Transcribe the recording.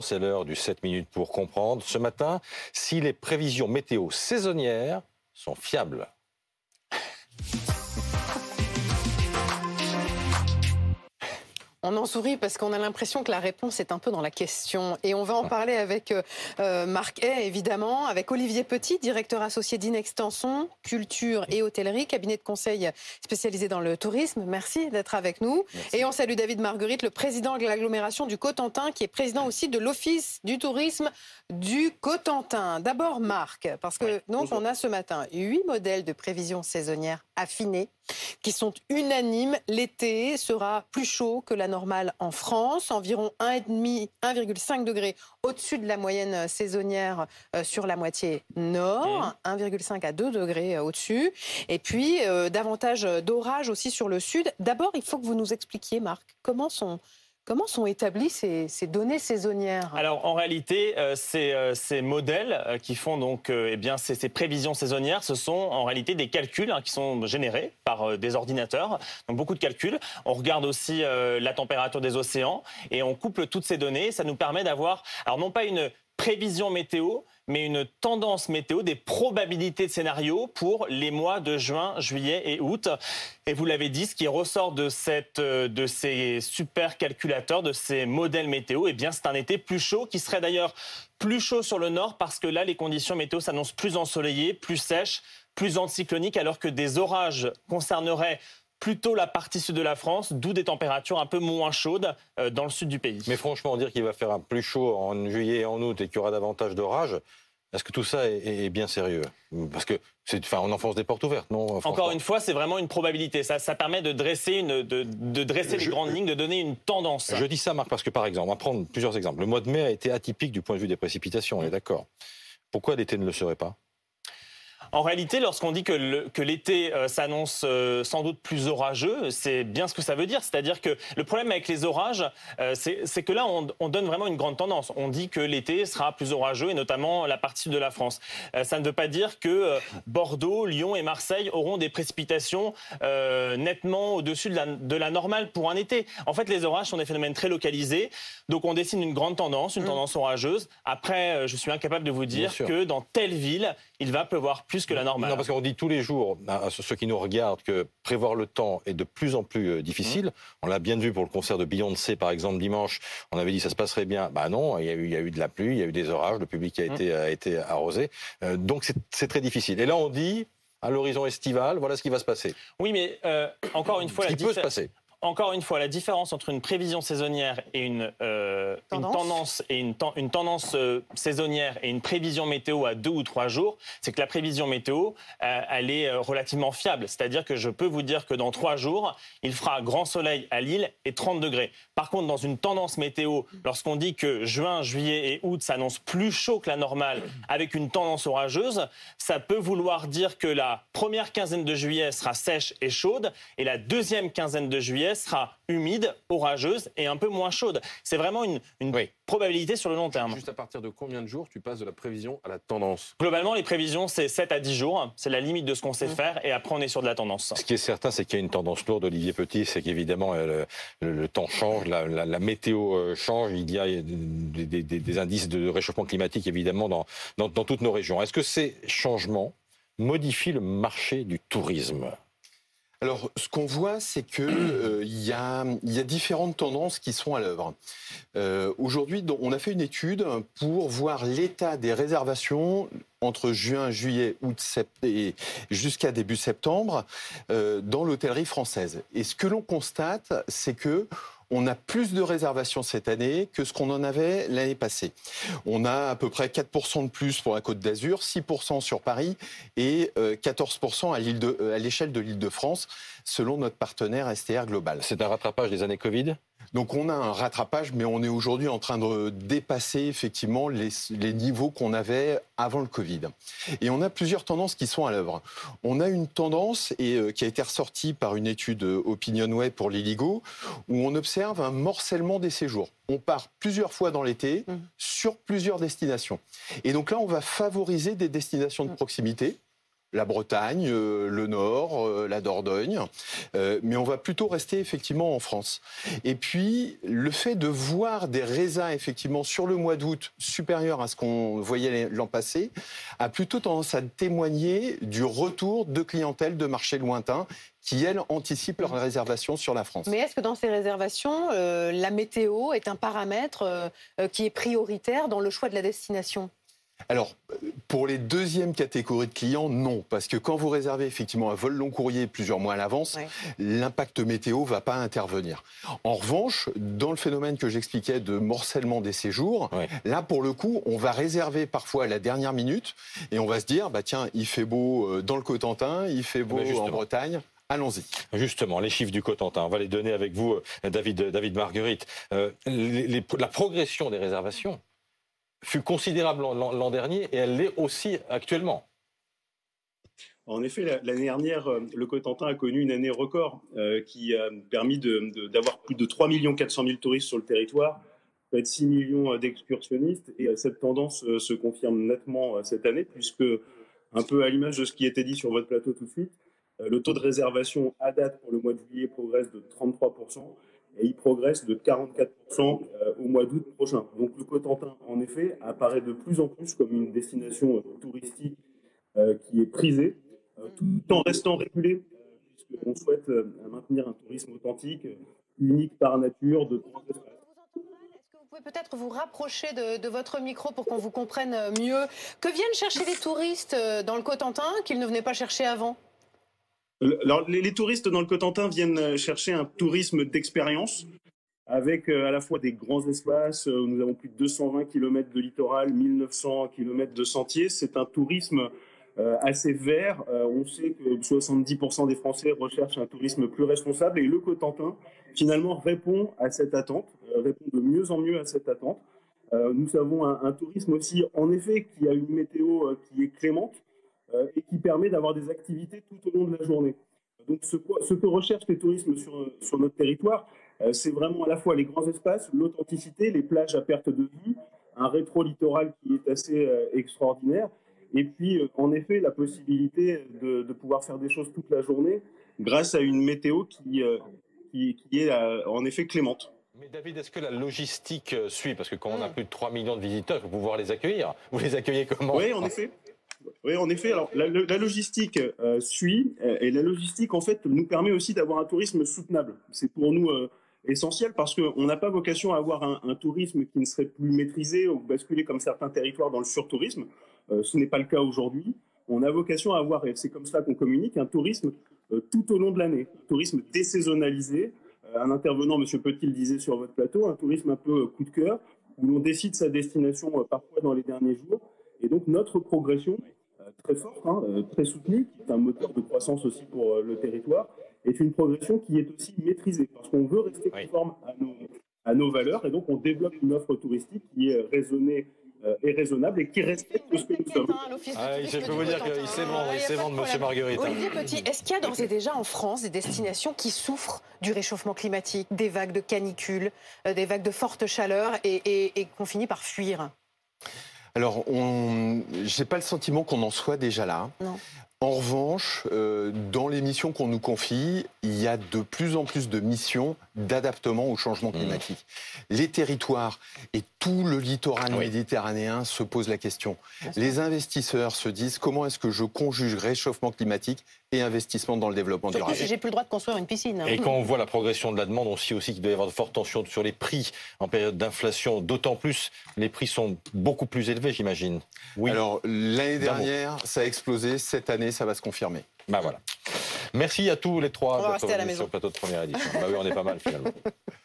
C'est l'heure du 7 minutes pour comprendre. Ce matin, si les prévisions météo saisonnières sont fiables. On en sourit parce qu'on a l'impression que la réponse est un peu dans la question. Et on va en parler avec euh, euh, Marc Hay, évidemment, avec Olivier Petit, directeur associé d'Inextension, Culture et Hôtellerie, cabinet de conseil spécialisé dans le tourisme. Merci d'être avec nous. Et on salue David Marguerite, le président de l'agglomération du Cotentin, qui est président aussi de l'Office du tourisme du Cotentin. D'abord, Marc, parce que donc on a ce matin huit modèles de prévision saisonnière affinés qui sont unanimes. L'été sera plus chaud que la normale en France, environ 1,5 degrés au-dessus de la moyenne saisonnière euh, sur la moitié nord, 1,5 mmh. à 2 degrés euh, au-dessus, et puis euh, davantage d'orage aussi sur le sud. D'abord, il faut que vous nous expliquiez, Marc, comment sont Comment sont établies ces, données saisonnières? Alors en réalité, euh, euh, ces, modèles euh, qui font donc eh bien ces, prévisions saisonnières, ce sont en réalité des calculs hein, qui sont générés par des ordinateurs. Donc beaucoup de calculs. On regarde aussi la température des océans et on couple toutes ces données. Ça nous permet d'avoir, alors non pas une prévision météo, mais une tendance météo, des probabilités de scénario pour les mois de juin, juillet et août. Et vous l'avez dit, ce qui ressort de, cette, de ces super calculateurs, de ces modèles météo, eh bien, c'est un été plus chaud, qui serait d'ailleurs plus chaud sur le nord, parce que là, les conditions météo s'annoncent plus ensoleillées, plus sèches, plus anticycloniques, alors que des orages concerneraient plutôt la partie sud de la France, d'où des températures un peu moins chaudes euh, dans le sud du pays. Mais franchement, dire qu'il va faire un plus chaud en juillet et en août et qu'il y aura davantage d'orages, est-ce que tout ça est, bien sérieux? Parce que c'est, enfin, on enfonce des portes ouvertes, non Encore une fois, c'est vraiment une probabilité. Ça, ça permet de dresser, une, de, dresser les grandes lignes, de donner une tendance. Je dis ça, Marc, parce que par exemple, on va prendre plusieurs exemples. Le mois de mai a été atypique du point de vue des précipitations, on est d'accord. Pourquoi l'été ne le serait pas? En réalité, lorsqu'on dit que l'été euh, s'annonce euh, sans doute plus orageux, c'est bien ce que ça veut dire. C'est-à-dire que le problème avec les orages, euh, c'est que là, on, donne vraiment une grande tendance. On dit que l'été sera plus orageux, et notamment la partie sud de la France. ça ne veut pas dire que Bordeaux, Lyon et Marseille auront des précipitations nettement au-dessus de la, de la, normale pour un été. En fait, les orages sont des phénomènes très localisés. Donc, on dessine une grande tendance, une mmh. tendance orageuse. Après, je suis incapable de vous dire que dans telle ville, il va pleuvoir plus que la normale. Non, parce qu'on dit tous les jours à ceux qui nous regardent que prévoir le temps est de plus en plus euh, difficile. Mmh. On l'a bien vu pour le concert de Beyoncé, par exemple, dimanche. On avait dit ça se passerait bien. Bah non, il y a eu, il y a eu de la pluie, il y a eu des orages, le public a mmh. été, a été arrosé. Euh, donc c'est très difficile. Et là, on dit à l'horizon estival, voilà ce qui va se passer. Oui, mais euh, encore une fois, ce qui peut se passer encore une fois, la différence entre une prévision saisonnière et une, euh, tendance. et une, tendance euh, saisonnière et une prévision météo à deux ou trois jours, c'est que la prévision météo, euh, elle est relativement fiable. C'est-à-dire que je peux vous dire que dans trois jours, il fera grand soleil à Lille et 30 degrés. Par contre, dans une tendance météo, lorsqu'on dit que juin, juillet et août s'annoncent plus chaud que la normale avec une tendance orageuse, ça peut vouloir dire que la première quinzaine de juillet sera sèche et chaude et la deuxième quinzaine de juillet sera humide, orageuse et un peu moins chaude. C'est vraiment une, probabilité sur le long terme. Juste à partir de combien de jours tu passes de la prévision à la tendance Globalement, les prévisions, c'est 7 à 10 jours. C'est la limite de ce qu'on sait mmh. faire et après, on est sur de la tendance. Ce qui est certain, c'est qu'il y a une tendance lourde, Olivier Petit, c'est qu'évidemment, euh, le, temps change, la, météo euh, change, il y a des, indices de réchauffement climatique, évidemment, dans, dans, dans toutes nos régions. Est-ce que ces changements modifient le marché du tourisme? Alors, ce qu'on voit, c'est qu'il euh, y, a, différentes tendances qui sont à l'œuvre. Euh, aujourd'hui, on a fait une étude pour voir l'état des réservations entre juin, juillet, août et jusqu'à début septembre euh, dans l'hôtellerie française. Et ce que l'on constate, c'est que on a plus de réservations cette année que ce qu'on en avait l'année passée. On a à peu près 4% de plus pour la Côte d'Azur, 6% sur Paris et 14% euh, euh, à l'échelle de l'île de France, selon notre partenaire STR Global. C'est un rattrapage des années Covid? Donc on a un rattrapage, mais on est aujourd'hui en train de dépasser effectivement les, niveaux qu'on avait avant le Covid. Et on a plusieurs tendances qui sont à l'œuvre. On a une tendance et, euh, qui a été ressortie par une étude OpinionWay pour l'Illigo, où on observe un morcellement des séjours. On part plusieurs fois dans l'été mmh. sur plusieurs destinations. Et donc là, on va favoriser des destinations de proximité la Bretagne, euh, le Nord, euh, la Dordogne, euh, mais on va plutôt rester effectivement en France. Et puis le fait de voir des raisins effectivement sur le mois d'août supérieurs à ce qu'on voyait l'an passé a plutôt tendance à témoigner du retour de clientèle de marchés lointains qui, elles, anticipent leurs réservations sur la France. Mais est-ce que dans ces réservations, la météo est un paramètre qui est prioritaire dans le choix de la destination? Alors, pour les deuxièmes catégories de clients, non, parce que quand vous réservez effectivement un vol long courrier plusieurs mois à l'avance, l'impact météo va pas intervenir. En revanche, dans le phénomène que j'expliquais de morcellement des séjours, là pour le coup, on va réserver parfois à la dernière minute et on va se dire, bah tiens, il fait beau euh, dans le Cotentin, il fait beau eh ben, en Bretagne. Allons-y. Justement, les chiffres du Cotentin, on va les donner avec vous, euh, David, David Marguerite. Euh, la progression des réservations fut considérable l'an dernier et elle l'est aussi actuellement. En effet, l'année dernière, euh, le Cotentin a connu une année record euh, qui a permis d'avoir plus de 3 400 000 touristes sur le territoire, près de 6 millions euh, d'excursionnistes. Et cette tendance se confirme nettement cette année, puisque, un peu à l'image de ce qui était dit sur votre plateau tout de suite, le taux de réservation à date pour le mois de juillet progresse de 33 et il progresse de 44% euh, au mois d'août prochain. Donc le Cotentin, en effet, apparaît de plus en plus comme une destination euh, touristique euh, qui est prisée, tout en restant régulée, puisqu'on souhaite maintenir un tourisme authentique, unique par nature, de espaces. Vous pouvez peut-être vous rapprocher de, votre micro pour qu'on vous comprenne mieux? Que viennent chercher les touristes dans le Cotentin qu'ils ne venaient pas chercher avant? Alors, les, touristes dans le Cotentin viennent euh, chercher un tourisme d'expérience avec euh, à la fois des grands espaces. Euh, nous avons plus de 220 km de littoral, 1900 km de sentiers. C'est un tourisme assez vert. on sait que 70% des Français recherchent un tourisme plus responsable et le Cotentin finalement répond à cette attente, répond de mieux en mieux à cette attente. nous avons un, un, tourisme aussi, en effet, qui a une météo qui est clémente. Euh, et qui permet d'avoir des activités tout au long de la journée. Donc ce, que recherche les tourismes sur, sur notre territoire, euh, c'est vraiment à la fois les grands espaces, l'authenticité, les plages à perte de vue, un rétro-littoral qui est assez euh, extraordinaire, et puis en effet la possibilité de, pouvoir faire des choses toute la journée grâce à une météo qui, qui, qui est en effet clémente. Mais David, est-ce que la logistique suit? Parce que quand on a hmm. plus de 3 millions de visiteurs, il faut pouvoir les accueillir. Vous les accueillez comment? Oui, en effet. Oui, en effet. Alors, la, logistique euh, suit, euh, et la logistique, en fait, nous permet aussi d'avoir un tourisme soutenable. C'est pour nous euh, essentiel parce qu'on n'a pas vocation à avoir un, tourisme qui ne serait plus maîtrisé ou basculé comme certains territoires dans le surtourisme. ce n'est pas le cas aujourd'hui. On a vocation à avoir, et c'est comme ça qu'on communique, un tourisme tout au long de l'année, un tourisme désaisonnalisé. un intervenant, M. Petit, le disait sur votre plateau, un tourisme un peu coup de cœur, où l'on décide sa destination parfois dans les derniers jours. Et donc notre progression, très forte, hein, euh, très soutenue, qui est un moteur de croissance aussi pour euh, le territoire, est une progression qui est aussi maîtrisée, parce qu'on veut rester conforme à nos, à nos valeurs, et donc on développe une offre touristique qui est raisonnée euh, et raisonnable et qui respecte ce que nous sommes. Ah, je peux vous dire qu'il sait vendre, il sait vendre, Monsieur Marguerite. Olivier Petit, est-ce qu'il y a d'ores et déjà en France des destinations qui souffrent du réchauffement climatique, des vagues de canicule, des vagues de forte chaleur et, et, et qu'on finit par fuir? Alors, je n'ai pas le sentiment qu'on en soit déjà là. En revanche, euh, dans les missions qu'on nous confie, il y a de plus en plus de missions d'adaptement au changement mmh. climatique. Les territoires et tout le littoral méditerranéen se posent la question. Les investisseurs se disent comment est-ce que je conjuge réchauffement climatique et investissement dans le développement durable. J'ai plus le droit de construire une piscine. Hein. Et quand on voit la progression de la demande, on sait aussi qu'il doit y avoir de fortes tensions sur les prix en période d'inflation. D'autant plus, les prix sont beaucoup plus élevés, j'imagine. Oui. Alors l'année dernière, ça a explosé. Cette année, ça va se confirmer. Ben voilà. Merci à tous les trois d'être venus sur le plateau de première édition. bah oui, on est pas mal finalement.